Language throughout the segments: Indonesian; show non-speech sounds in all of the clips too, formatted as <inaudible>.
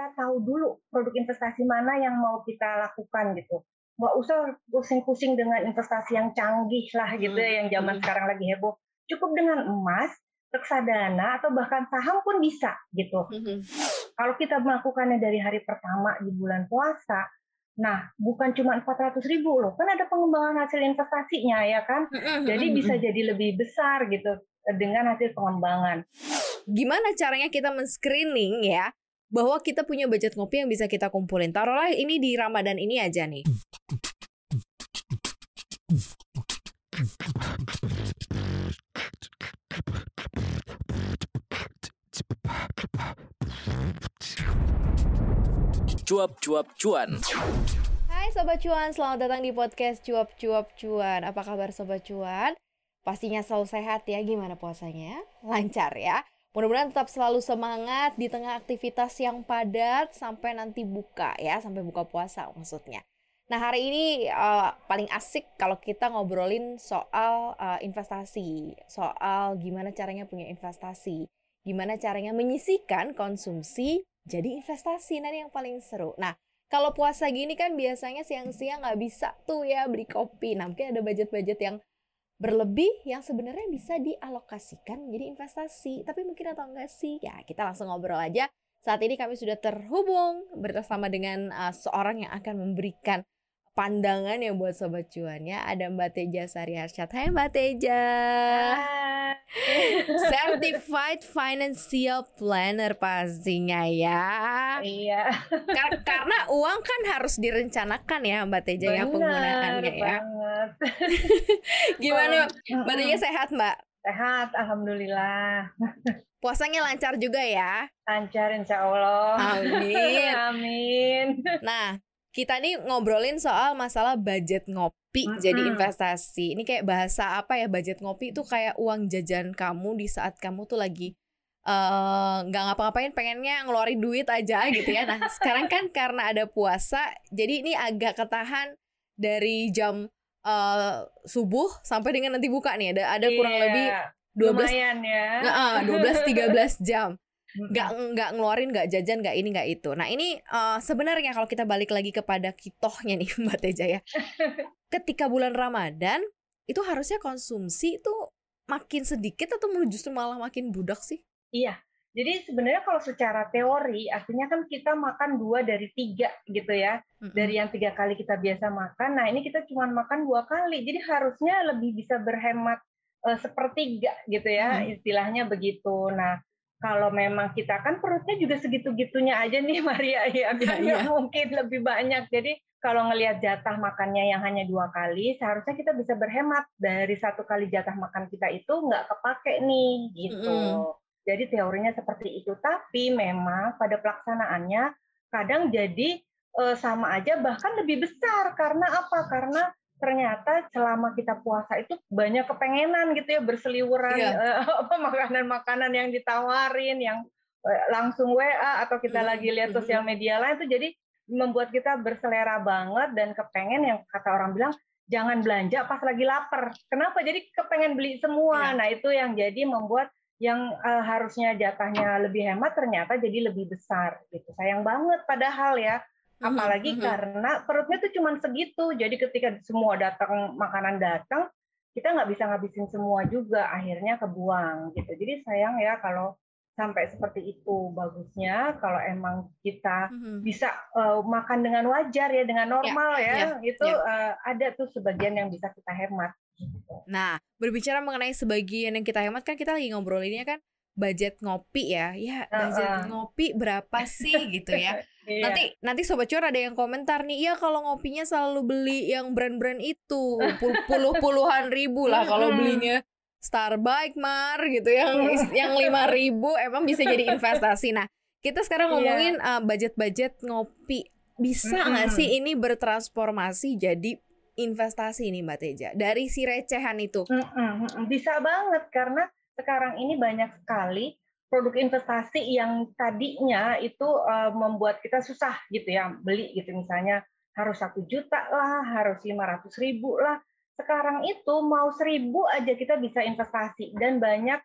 kita tahu dulu produk investasi mana yang mau kita lakukan gitu. Nggak usah pusing-pusing dengan investasi yang canggih lah gitu ya, yang zaman Hmm. sekarang lagi heboh. Cukup dengan emas, reksadana, atau bahkan saham pun bisa gitu. Mhm. Kalau kita melakukannya dari hari pertama di bulan puasa, nah bukan cuma 400 ribu loh, kan ada pengembangan hasil investasinya ya kan. Mhm, Jadi mhm, bisa jadi lebih besar gitu eh, dengan hasil pengembangan. Gimana caranya kita men-screening ya bahwa kita punya budget ngopi yang bisa kita kumpulin. Taruhlah ini di Ramadan ini aja nih. Cuap-cuap cuan. Hai Sobat Cuan, selamat datang di podcast Cuap Cuap Cuan. Apa kabar Sobat Cuan? Pastinya selalu sehat ya, gimana puasanya? Lancar ya? Mudah-mudahan tetap selalu semangat di tengah aktivitas yang padat sampai nanti buka ya, sampai buka puasa maksudnya. Nah hari ini uh, paling asik kalau kita ngobrolin soal uh, investasi, soal gimana caranya punya investasi, gimana caranya menyisikan konsumsi jadi investasi, nanti yang paling seru. Nah kalau puasa gini kan biasanya siang-siang nggak bisa tuh ya beli kopi. Nah mungkin ada budget-budget yang berlebih yang sebenarnya bisa dialokasikan menjadi investasi. Tapi mungkin atau enggak sih? Ya kita langsung ngobrol aja. Saat ini kami sudah terhubung bersama dengan uh, seorang yang akan memberikan pandangan yang buat Sobat Cuannya. Ada Mbak Teja Sari Arsyad. Hai Mbak Teja. <laughs> Certified Financial Planner pastinya ya. Iya. Kar- karena uang kan harus direncanakan ya Mbak Teja ya Benar penggunaannya ya. banget. <laughs> Gimana. Mbak Teja sehat Mbak? Sehat, alhamdulillah. <laughs> Puasanya lancar juga ya. Lancar insya Allah. Amin. Amin. Nah, kita nih ngobrolin soal masalah budget ngopi Mm-mm. jadi investasi. Ini kayak bahasa apa ya budget ngopi itu kayak uang jajan kamu di saat kamu tuh lagi eh, nggak ngapa-ngapain pengennya ngeluarin duit aja gitu ya. Nah, sekarang kan karena ada puasa, jadi ini agak ketahan dari jam eh, subuh sampai dengan nanti buka nih. Ada ada kurang Iya, lebih 12 lumayan ya. Heeh, 12 13 jam. Nggak nggak ngeluarin nggak jajan nggak ini nggak itu nah ini eh, sebenarnya kalau kita balik lagi kepada kitohnya nih <laughs> mbak Teja ya <laughs> ketika bulan Ramadan itu harusnya konsumsi itu makin sedikit atau malah justru malah makin budak sih Iya. Jadi sebenarnya kalau secara teori artinya kan kita makan dua dari tiga gitu ya. Dari yang tiga kali kita biasa makan, nah ini kita cuma makan dua kali. Jadi harusnya lebih bisa berhemat eh, sepertiga gitu ya, Hmm. istilahnya begitu. Nah kalau memang kita kan perutnya juga segitu-gitunya aja nih <laughs> Maria ya, kan Iya, nggak <laughs> mungkin lebih banyak. Jadi kalau ngelihat jatah makannya yang hanya dua kali, seharusnya kita bisa berhemat dari satu kali jatah makan kita itu nggak kepake nih gitu. Mm-mm. Jadi teorinya seperti itu, tapi memang pada pelaksanaannya kadang jadi eh, sama aja bahkan lebih besar karena apa? Karena ternyata selama kita puasa itu banyak kepengenan gitu ya berseliweran Iya. eh, <laughs> apa makanan-makanan yang ditawarin yang eh, langsung WA atau kita Mm, lagi lihat mm, sosial media lain itu jadi membuat kita berselera banget dan kepengen yang kata orang bilang jangan belanja pas lagi lapar. Kenapa? Jadi kepengen beli semua. Iya. Nah, itu yang jadi membuat yang eh, harusnya jatahnya lebih hemat ternyata jadi lebih besar gitu. Sayang banget padahal ya. Apalagi Mhm, mhm. karena perutnya tuh cuma segitu. Jadi ketika semua datang makanan datang, kita nggak bisa ngabisin semua juga. Akhirnya kebuang gitu. Jadi sayang ya kalau sampai seperti itu. Bagusnya kalau emang kita Mhm. bisa eh, makan dengan wajar ya, dengan normal ya, ya, itu ya. eh, ada tuh sebagian yang bisa kita hemat. gitu. Nah, berbicara mengenai sebagian yang kita hemat kan kita lagi ngobrolinnya kan budget ngopi ya. Ya, budget Heeh. ngopi berapa sih gitu ya. <laughs> Iya. Nanti nanti sobat cuan ada yang komentar nih, iya kalau ngopinya selalu beli yang brand-brand itu pul- <laughs> puluh puluhan ribu lah kalau belinya Starbucks mar gitu yang yang lima ribu emang bisa jadi <laughs> investasi. Nah kita sekarang Iya. ngomongin uh, budget-budget ngopi bisa nggak Mm-mm. sih ini bertransformasi jadi investasi nih Mbak Teja dari si recehan itu? Bisa banget karena sekarang ini banyak sekali produk investasi yang tadinya itu eh, membuat kita susah gitu ya beli gitu misalnya harus satu juta lah, harus lima ratus ribu lah. Sekarang itu mau seribu aja kita bisa investasi dan banyak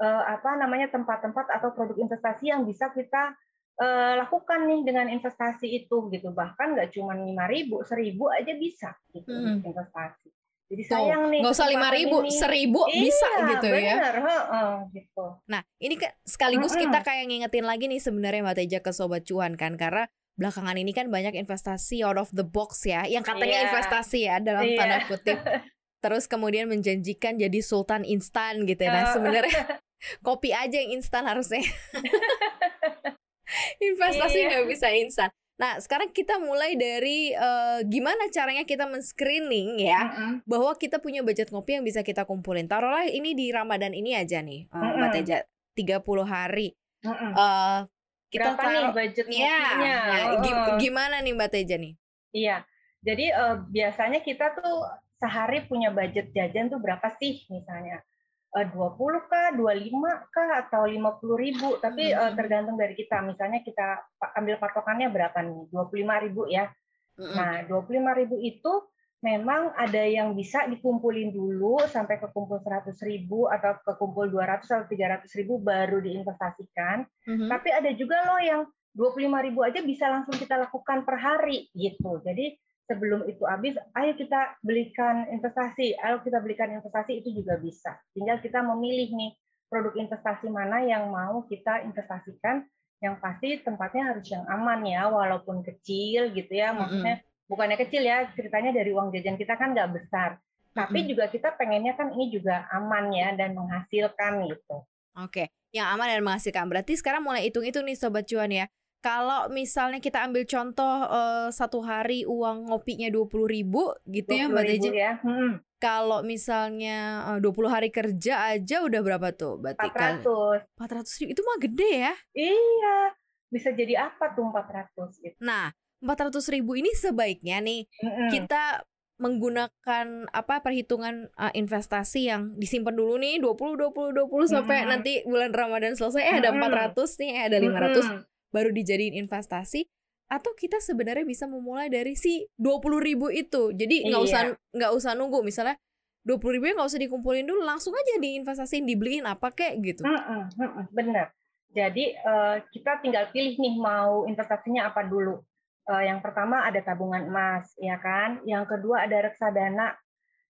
eh, apa namanya tempat-tempat atau produk investasi yang bisa kita uh, lakukan nih dengan investasi itu gitu bahkan nggak cuma lima ribu seribu aja bisa gitu hmm. investasi jadi sayang nih nggak usah lima ribu seribu iya, bisa gitu bener, ya uh, gitu nah ini kan sekaligus mm -hmm. kita kayak ngingetin lagi nih sebenarnya mbak Teja ke sobat cuan kan karena belakangan ini kan banyak investasi out of the box ya yang katanya yeah. investasi ya dalam yeah. tanda kutip <laughs> terus kemudian menjanjikan jadi sultan instan gitu ya. Nah, sebenarnya <laughs> kopi aja yang instan harusnya. <laughs> Investasi iya. nggak iya. bisa instan. Nah, sekarang kita mulai dari uh, gimana caranya kita men-screening ya mm -hmm. bahwa kita punya budget ngopi yang bisa kita kumpulin. Taruhlah ini di Ramadan ini aja nih, uh, mm -hmm. Mbak Teja, 30 hari. Mm -hmm. uh, kita Berapa taruh, nih budget ya, nah, oh. gimana nih Mbak Teja nih? Iya. Jadi uh, biasanya kita tuh sehari punya budget jajan tuh berapa sih misalnya? 20 eh, kah, 25 kah, atau 50 ribu. Tapi hmm. tergantung dari kita. Misalnya kita ambil patokannya berapa nih? 25 ribu ya. Hmm. Nah, 25 ribu itu memang ada yang bisa dikumpulin dulu sampai kekumpul 100 ribu atau kekumpul 200 atau 300 ribu baru diinvestasikan. Hmm. Tapi ada juga loh yang 25 ribu aja bisa langsung kita lakukan per hari gitu. Jadi sebelum itu habis, ayo kita belikan investasi, ayo kita belikan investasi itu juga bisa. Tinggal kita memilih nih produk investasi mana yang mau kita investasikan. Yang pasti tempatnya harus yang aman ya, walaupun kecil gitu ya. Maksudnya mm-hmm. bukannya kecil ya, ceritanya dari uang jajan kita kan nggak besar. Tapi mm-hmm. juga kita pengennya kan ini juga aman ya dan menghasilkan gitu. Oke, yang aman dan menghasilkan. Berarti sekarang mulai hitung-hitung nih Sobat Cuan ya kalau misalnya kita ambil contoh uh, satu hari uang ngopinya dua puluh ribu gitu ya mbak Teji ya. Hmm. Kalau misalnya eh, dua puluh hari kerja aja udah berapa tuh? Berarti empat ratus. Empat ratus ribu itu mah gede ya? Iya, bisa jadi apa tuh empat ratus? Gitu. Nah, empat ratus ribu ini sebaiknya nih hmm. kita menggunakan apa perhitungan uh, investasi yang disimpan dulu nih 20 20 20 sampai nanti bulan Ramadan selesai eh ada 400 nih eh ada 500 baru dijadiin investasi atau kita sebenarnya bisa memulai dari si dua puluh ribu itu. Jadi nggak iya. usah nggak usah nunggu. Misalnya dua puluh ribu nggak usah dikumpulin dulu langsung aja diinvestasiin dibeliin apa kayak gitu. Mm -mm, mm -mm, bener jadi uh, kita tinggal pilih nih mau investasinya apa dulu. Uh, yang pertama ada tabungan emas ya kan? Yang kedua ada reksadana.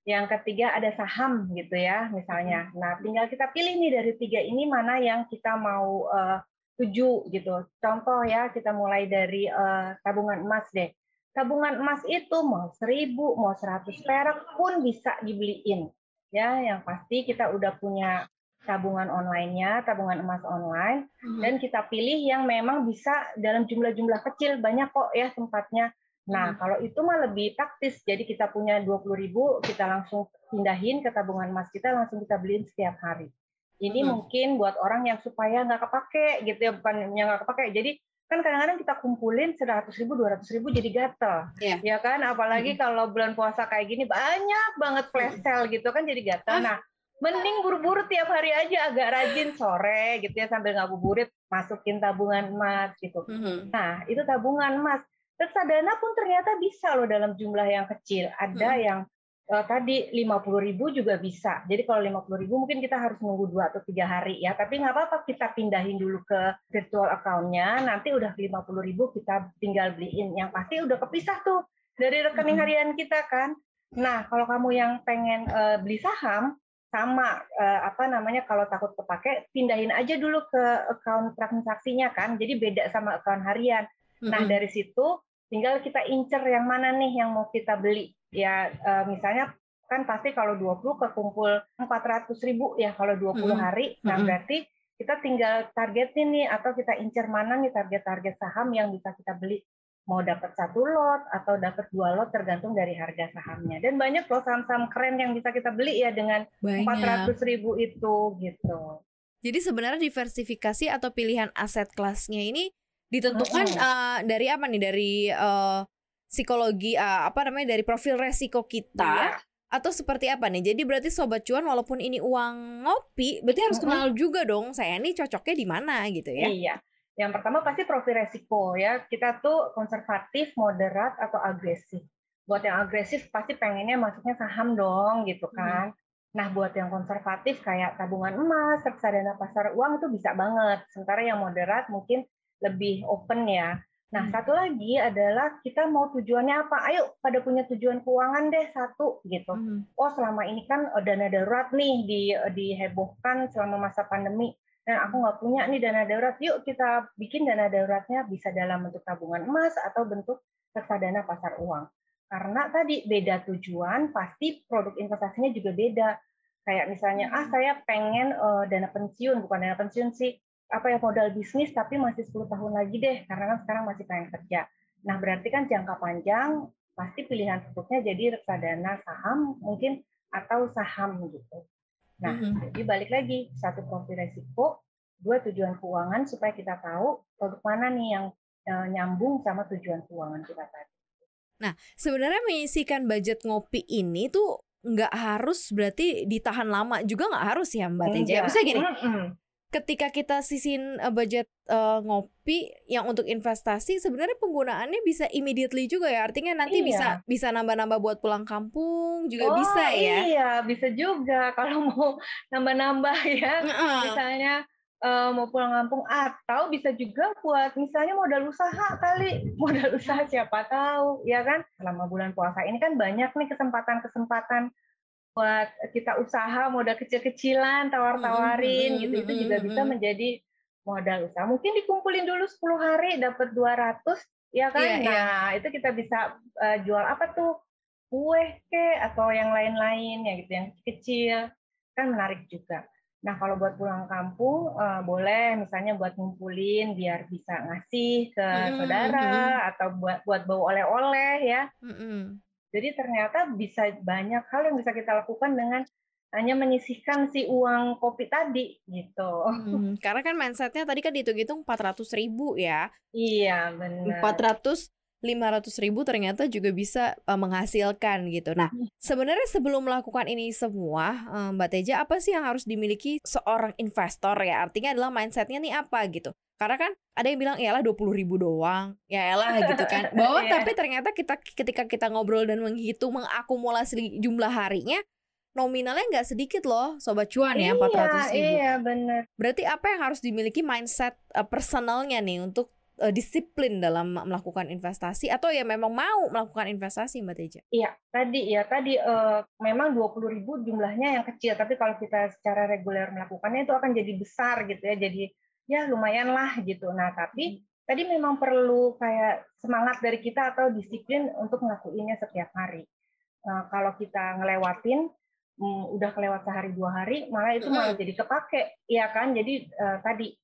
Yang ketiga ada saham gitu ya misalnya. Nah tinggal kita pilih nih dari tiga ini mana yang kita mau uh, tujuh gitu. Contoh ya kita mulai dari uh, tabungan emas deh. Tabungan emas itu mau seribu, mau seratus perak pun bisa dibeliin. Ya, yang pasti kita udah punya tabungan online-nya, tabungan emas online, hmm. dan kita pilih yang memang bisa dalam jumlah-jumlah kecil, banyak kok ya tempatnya. Nah, hmm. kalau itu mah lebih praktis. Jadi kita punya 20 ribu, kita langsung pindahin ke tabungan emas kita, langsung kita beliin setiap hari. Ini hmm. mungkin buat orang yang supaya nggak kepake gitu ya, bukan yang nggak kepake. Jadi kan kadang-kadang kita kumpulin seratus ribu, dua ratus ribu jadi gatel, yeah. ya kan? Apalagi hmm. kalau bulan puasa kayak gini banyak banget flash sale gitu kan jadi gatel. Nah, mending buru-buru tiap hari aja agak rajin sore gitu ya sambil ngabuburit masukin tabungan emas gitu. Hmm. Nah, itu tabungan emas. Reksadana pun ternyata bisa loh dalam jumlah yang kecil. Ada hmm. yang uh, tadi 50 ribu juga bisa. Jadi kalau 50 ribu mungkin kita harus nunggu dua atau tiga hari ya. Tapi nggak apa-apa kita pindahin dulu ke virtual account-nya. Nanti udah 50 ribu kita tinggal beliin. Yang pasti udah kepisah tuh dari rekening harian kita kan. Nah kalau kamu yang pengen uh, beli saham sama uh, apa namanya kalau takut kepake pindahin aja dulu ke account transaksinya kan. Jadi beda sama account harian. Nah dari situ tinggal kita incer yang mana nih yang mau kita beli ya uh, misalnya kan pasti kalau 20 kekumpul 400 ribu ya kalau 20 hmm. hari. Nah berarti kita tinggal targetin nih atau kita incer mana nih target-target saham yang bisa kita beli. Mau dapat satu lot atau dapat dua lot tergantung dari harga sahamnya. Dan banyak loh saham-saham keren yang bisa kita beli ya dengan empat ratus ribu itu gitu. Jadi sebenarnya diversifikasi atau pilihan aset kelasnya ini ditentukan uh, uh, dari apa nih? Dari uh, psikologi uh, apa namanya dari profil resiko kita yeah. atau seperti apa nih? Jadi berarti sobat cuan walaupun ini uang ngopi, berarti harus kenal juga dong saya ini cocoknya di mana gitu ya. Iya. Yang pertama pasti profil resiko ya. Kita tuh konservatif, moderat atau agresif. Buat yang agresif pasti pengennya masuknya saham dong gitu kan. Hmm. Nah, buat yang konservatif kayak tabungan emas, reksadana pasar uang itu bisa banget. Sementara yang moderat mungkin lebih open ya. Nah, Hmm. satu lagi adalah kita mau tujuannya apa? Ayo pada punya tujuan keuangan deh satu gitu. Mhm. Oh, selama ini kan eh, dana darurat nih di eh, dihebohkan selama masa pandemi. Dan aku nggak punya nih dana darurat. Yuk kita bikin dana daruratnya bisa dalam bentuk tabungan emas atau bentuk reksadana pasar uang. Karena tadi beda tujuan, pasti produk investasinya juga beda. Kayak misalnya, ah Hmm. saya pengen eh, dana pensiun, bukan dana pensiun sih, apa ya modal bisnis tapi masih 10 tahun lagi deh karena kan sekarang masih pengen kerja. Nah, berarti kan jangka panjang pasti pilihan produknya jadi reksadana saham mungkin atau saham gitu. Nah, Mhm. jadi balik lagi satu profil resiko, dua tujuan keuangan supaya kita tahu produk mana nih yang eh, nyambung sama tujuan keuangan kita tadi. Sebenarnya menyisikan budget ngopi ini tuh nggak harus berarti ditahan lama juga nggak harus ya Mbak Teja. Enggak. Maksudnya gini, Mm-mm. Ketika kita sisin uh, budget uh, ngopi yang untuk investasi sebenarnya penggunaannya bisa immediately juga ya artinya nanti Iya. bisa bisa nambah-nambah buat pulang kampung juga Oh, bisa ya Iya, bisa juga <laughs> kalau mau nambah-nambah ya. Heeh. misalnya eh, mau pulang kampung atau bisa juga buat misalnya modal usaha kali <laughs> modal usaha siapa tahu ya kan selama bulan puasa ini kan banyak nih kesempatan-kesempatan buat kita usaha modal kecil-kecilan tawar-tawarin Mm, mm, gitu. Mm, itu mm, juga mm, bisa mm. menjadi modal usaha. Mungkin dikumpulin dulu 10 hari dapat 200 ya kan? Iya, iya. nah itu kita bisa eh, jual apa tuh? Kue ke atau yang lain-lain ya gitu yang kecil. Kan menarik juga. Nah, kalau buat pulang kampung, eh, boleh misalnya buat ngumpulin biar bisa ngasih ke Mm, saudara mm, atau buat buat bawa oleh-oleh ya. Mm-mm. Jadi ternyata bisa banyak hal yang bisa kita lakukan dengan hanya menyisihkan si uang kopi tadi gitu. Hmm, karena kan mindsetnya tadi kan dihitung-hitung 400 ribu ya Iya, benar. 400 500 ribu ternyata juga bisa uh, menghasilkan gitu. Nah, sebenarnya sebelum melakukan ini semua, eh, Mbak Teja, apa sih yang harus dimiliki seorang investor ya? Artinya adalah mindsetnya nih apa gitu. Karena kan ada yang bilang, ya lah 20 ribu doang, ya elah gitu kan. <laughs> Bahwa Iya. tapi ternyata kita ketika kita ngobrol dan menghitung mengakumulasi jumlah harinya, nominalnya nggak sedikit loh, Sobat Cuan ya, 400 ribu. Iya, benar. Berarti apa yang harus dimiliki mindset uh, personalnya nih untuk uh, disiplin dalam melakukan investasi atau ya memang mau melakukan investasi Mbak Teja? Iya, tadi ya tadi eh, memang 20.000 ribu jumlahnya yang kecil, tapi kalau kita secara reguler melakukannya itu akan jadi besar gitu ya, jadi ya lumayan lah gitu. Nah, tapi tadi memang perlu kayak semangat dari kita atau disiplin untuk ngelakuinnya setiap hari. Eh, kalau kita ngelewatin, hmm, udah kelewat sehari dua hari, malah itu malah jadi kepake, ya kan? Jadi eh, tadi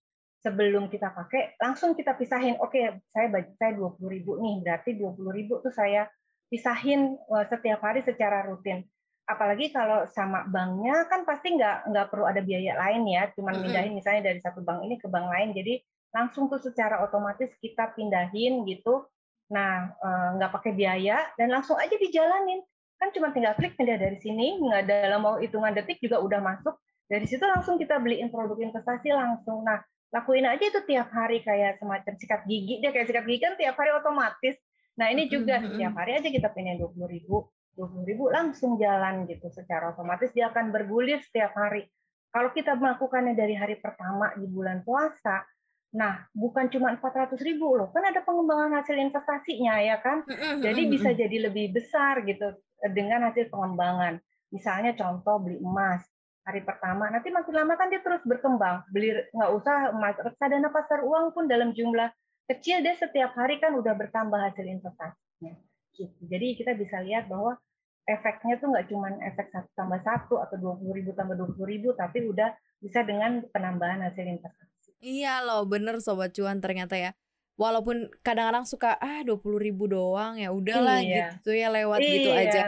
sebelum kita pakai langsung kita pisahin. Oke, saya budget saya 20.000 ribu nih, berarti 20.000 ribu tuh saya pisahin eh, setiap hari secara rutin. Apalagi kalau sama banknya kan pasti nggak nggak perlu ada biaya lain ya, cuman pindahin misalnya dari satu bank ini ke bank lain, jadi langsung tuh secara otomatis kita pindahin gitu. Nah eh, nggak pakai biaya dan langsung aja dijalanin. Kan cuma tinggal klik pindah dari sini, nggak dalam mau hitungan detik juga udah masuk. Dari situ langsung kita beliin produk investasi langsung. Nah lakuin aja itu tiap hari kayak semacam sikat gigi deh kayak sikat gigi kan tiap hari otomatis. Nah ini juga Mm-mm, setiap hari aja kita pindahin dua puluh ribu, dua puluh ribu langsung jalan gitu secara otomatis dia akan bergulir setiap hari. Kalau kita melakukannya dari hari pertama di bulan puasa, nah bukan cuma 400 ribu loh, kan ada pengembangan hasil investasinya ya kan. Jadi bisa jadi lebih besar gitu eh, dengan hasil pengembangan. Misalnya contoh beli emas hari pertama, nanti makin lama kan dia terus berkembang. Beli nggak usah emas reksadana pasar uang pun dalam jumlah kecil dia setiap hari kan udah bertambah hasil investasinya. Gitu. Jadi kita bisa lihat bahwa efeknya tuh nggak cuma efek satu tambah satu atau dua puluh ribu tambah dua puluh ribu, tapi udah bisa dengan penambahan hasil investasi. Iya loh, bener Sobat Cuan ternyata ya. Walaupun kadang-kadang suka ah 20 ribu doang ya udahlah Iya. gitu ya lewat gitu Iya, aja.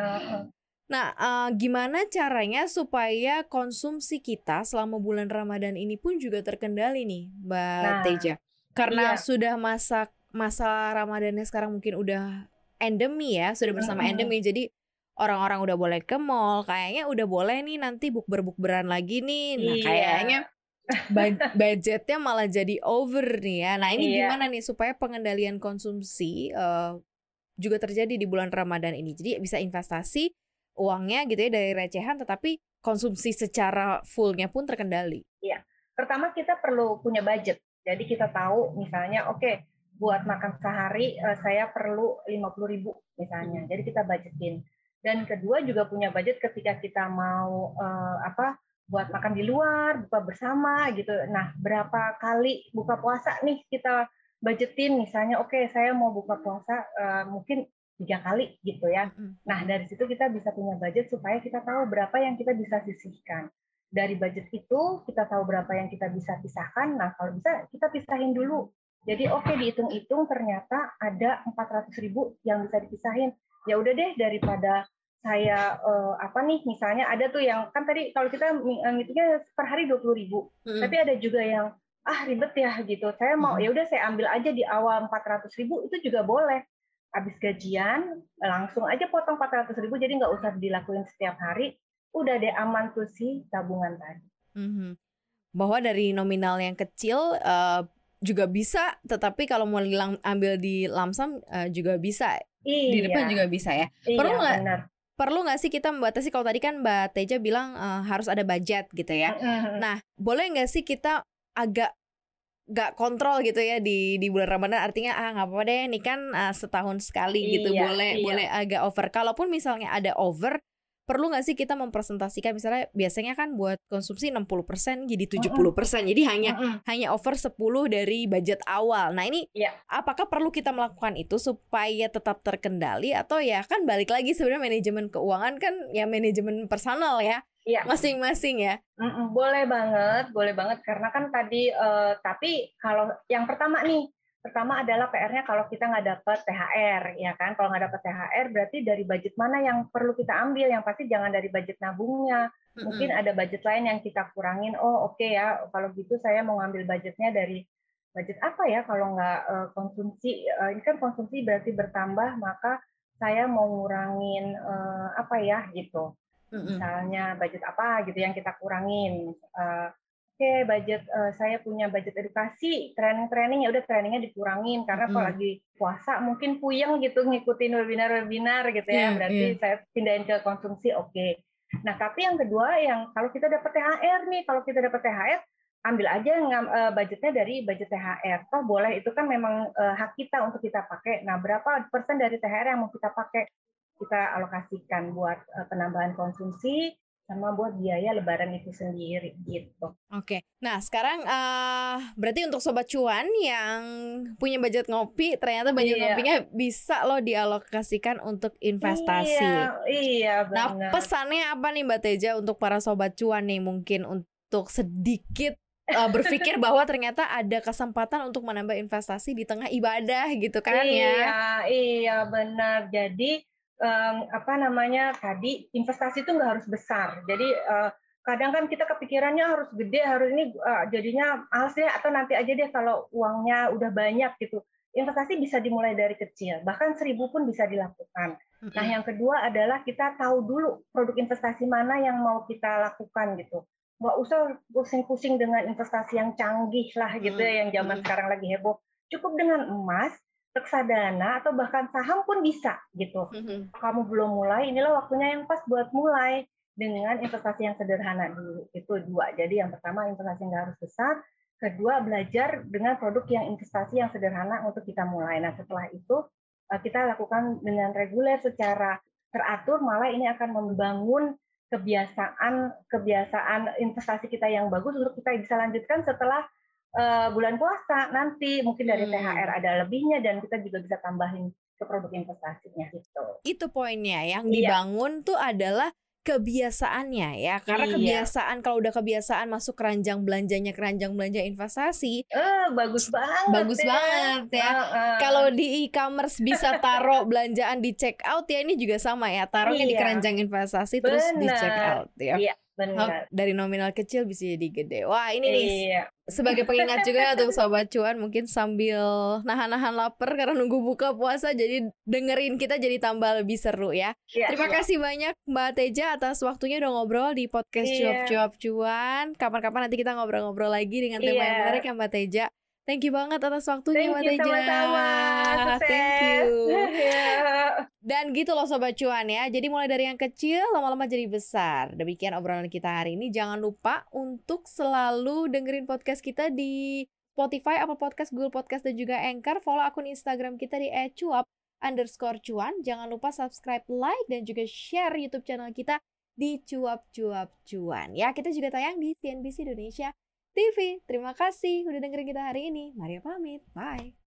Nah, eh, gimana caranya supaya konsumsi kita selama bulan Ramadan ini pun juga terkendali nih, Mbak Nah, Teja? Karena iya. sudah masa masa Ramadannya sekarang mungkin udah endemi ya, sudah bersama Mm-mm. endemi. Jadi orang-orang udah boleh ke mall, kayaknya udah boleh nih nanti bukber-bukberan lagi nih. Nah, Iya. kayaknya budgetnya malah jadi over nih ya. Nah, ini Iya. gimana nih supaya pengendalian konsumsi eh, juga terjadi di bulan Ramadan ini? Jadi bisa investasi uangnya gitu ya dari recehan tetapi konsumsi secara fullnya pun terkendali. Pertama kita perlu punya budget Jadi kita tahu misalnya oke okay, buat makan sehari uh, saya perlu 50 ribu misalnya. Jadi kita budgetin. Dan kedua juga punya budget ketika kita mau uh, apa buat makan di luar, buka bersama gitu. Nah, berapa kali buka puasa nih kita budgetin misalnya oke okay, saya mau buka puasa uh, mungkin tiga kali gitu ya. Nah dari situ kita bisa punya budget supaya kita tahu berapa yang kita bisa sisihkan. Dari budget itu kita tahu berapa yang kita bisa pisahkan. Nah kalau bisa kita pisahin dulu. Jadi oke okay, dihitung-hitung ternyata ada 400 ribu yang bisa dipisahin. Ya udah deh daripada saya uh, apa nih misalnya ada tuh yang kan tadi kalau kita ngitungnya per hari 20 ribu. Hmm. Tapi ada juga yang ah ribet ya gitu. Saya mau ya udah saya ambil aja di awal 400 ribu itu juga boleh habis gajian langsung aja potong 400 ribu jadi nggak usah dilakuin setiap hari udah deh aman tuh si tabungan tadi. Mm-hmm. bahwa dari nominal yang kecil uh, juga bisa tetapi kalau mau dilang, ambil di lamsam uh, juga bisa. Iya. di depan juga bisa ya. Iya, perlu nggak perlu nggak sih kita membatasi? Kalau tadi kan Mbak Teja bilang uh, harus ada budget gitu ya. Nah boleh nggak sih kita agak gak kontrol gitu ya di di bulan Ramadan artinya ah nggak apa-apa deh ini kan uh, setahun sekali gitu iya, boleh iya. boleh agak over kalaupun misalnya ada over perlu nggak sih kita mempresentasikan misalnya biasanya kan buat konsumsi 60% jadi 70% persen jadi hanya hanya over 10 dari budget awal. Nah, ini yeah. apakah perlu kita melakukan itu supaya tetap terkendali atau ya kan balik lagi sebenarnya manajemen keuangan kan ya manajemen personal ya. Iya. Masing-masing ya. Mm-mm, boleh banget, boleh banget karena kan tadi uh, tapi kalau yang pertama nih, pertama adalah PR-nya kalau kita nggak dapat THR ya kan. Kalau nggak dapat THR berarti dari budget mana yang perlu kita ambil? Yang pasti jangan dari budget nabungnya. Mungkin ada budget lain yang kita kurangin. Oh, oke okay ya. Kalau gitu saya mau ngambil budgetnya dari budget apa ya kalau nggak uh, konsumsi uh, ini kan konsumsi berarti bertambah maka saya mau ngurangin uh, apa ya gitu misalnya budget apa gitu yang kita kurangin. Uh, Oke, okay, budget uh, saya punya budget edukasi, training-training ya udah trainingnya dikurangin karena mm-hmm. kalau lagi puasa mungkin puyeng gitu ngikutin webinar-webinar gitu ya, yeah, berarti yeah. saya pindahin ke konsumsi oke. Okay. Nah, tapi yang kedua yang kalau kita dapat THR nih, kalau kita dapat THR ambil aja uh, budgetnya dari budget THR. Toh boleh itu kan memang hak kita untuk kita pakai. Nah, berapa persen dari THR yang mau kita pakai? Kita alokasikan buat uh, penambahan konsumsi sama buat biaya lebaran itu sendiri gitu. Oke. Nah, sekarang uh, berarti untuk sobat cuan yang punya budget ngopi, ternyata budget iya. ngopinya bisa loh dialokasikan untuk investasi. Iya, iya nah, benar. Nah, pesannya apa nih Mbak Teja untuk para sobat cuan nih mungkin untuk sedikit uh, berpikir <laughs> bahwa ternyata ada kesempatan untuk menambah investasi di tengah ibadah gitu kan iya, ya. Iya, iya benar. Jadi um, apa namanya tadi investasi itu nggak harus besar. Jadi uh, kadang kan kita kepikirannya harus gede, harus ini uh, jadinya males deh atau nanti aja deh kalau uangnya udah banyak gitu. Investasi bisa dimulai dari kecil, bahkan seribu pun bisa dilakukan. Nah, yang kedua adalah kita tahu dulu produk investasi mana yang mau kita lakukan gitu. Nggak usah pusing-pusing dengan investasi yang canggih lah gitu ya, yang zaman sekarang lagi heboh. Cukup dengan emas, reksadana atau bahkan saham pun bisa gitu. Mm-hmm. Kamu belum mulai, inilah waktunya yang pas buat mulai dengan investasi yang sederhana dulu. Itu dua. Jadi yang pertama investasi yang harus besar, kedua belajar dengan produk yang investasi yang sederhana untuk kita mulai. Nah setelah itu eh, kita lakukan dengan reguler secara teratur, malah ini akan membangun kebiasaan kebiasaan investasi kita yang bagus untuk kita bisa lanjutkan setelah uh, bulan puasa nanti mungkin dari hmm. THR ada lebihnya dan kita juga bisa tambahin ke produk investasinya gitu. Itu poinnya yang iya. dibangun tuh adalah kebiasaannya ya karena iya. kebiasaan kalau udah kebiasaan masuk keranjang belanjanya keranjang belanja investasi eh bagus banget bagus ya. banget ya uh, uh. kalau di e-commerce bisa taruh belanjaan di check out ya ini juga sama ya taruhnya iya. di keranjang investasi Bener. terus di check out ya iya. Benar. Dari nominal kecil bisa jadi gede. Wah, ini nih iya. sebagai pengingat juga <laughs> untuk sobat cuan mungkin sambil nahan-nahan lapar karena nunggu buka puasa jadi dengerin kita jadi tambah lebih seru ya. Iya, Terima iya. kasih banyak Mbak Teja atas waktunya udah ngobrol di podcast iya. cuap-cuap cuan. Kapan-kapan nanti kita ngobrol-ngobrol lagi dengan tema iya. yang menarik ya Mbak Teja. Thank you banget atas waktunya Mbak Teja. Sama-sama. Thank you. <laughs> Dan gitu loh Sobat Cuan ya. Jadi mulai dari yang kecil lama-lama jadi besar. Demikian obrolan kita hari ini. Jangan lupa untuk selalu dengerin podcast kita di Spotify, apa Podcast, Google Podcast, dan juga Anchor. Follow akun Instagram kita di @cuap underscore cuan. Jangan lupa subscribe, like, dan juga share YouTube channel kita di cuap cuap cuan. Ya, kita juga tayang di CNBC Indonesia TV. Terima kasih udah dengerin kita hari ini. Maria pamit. Bye.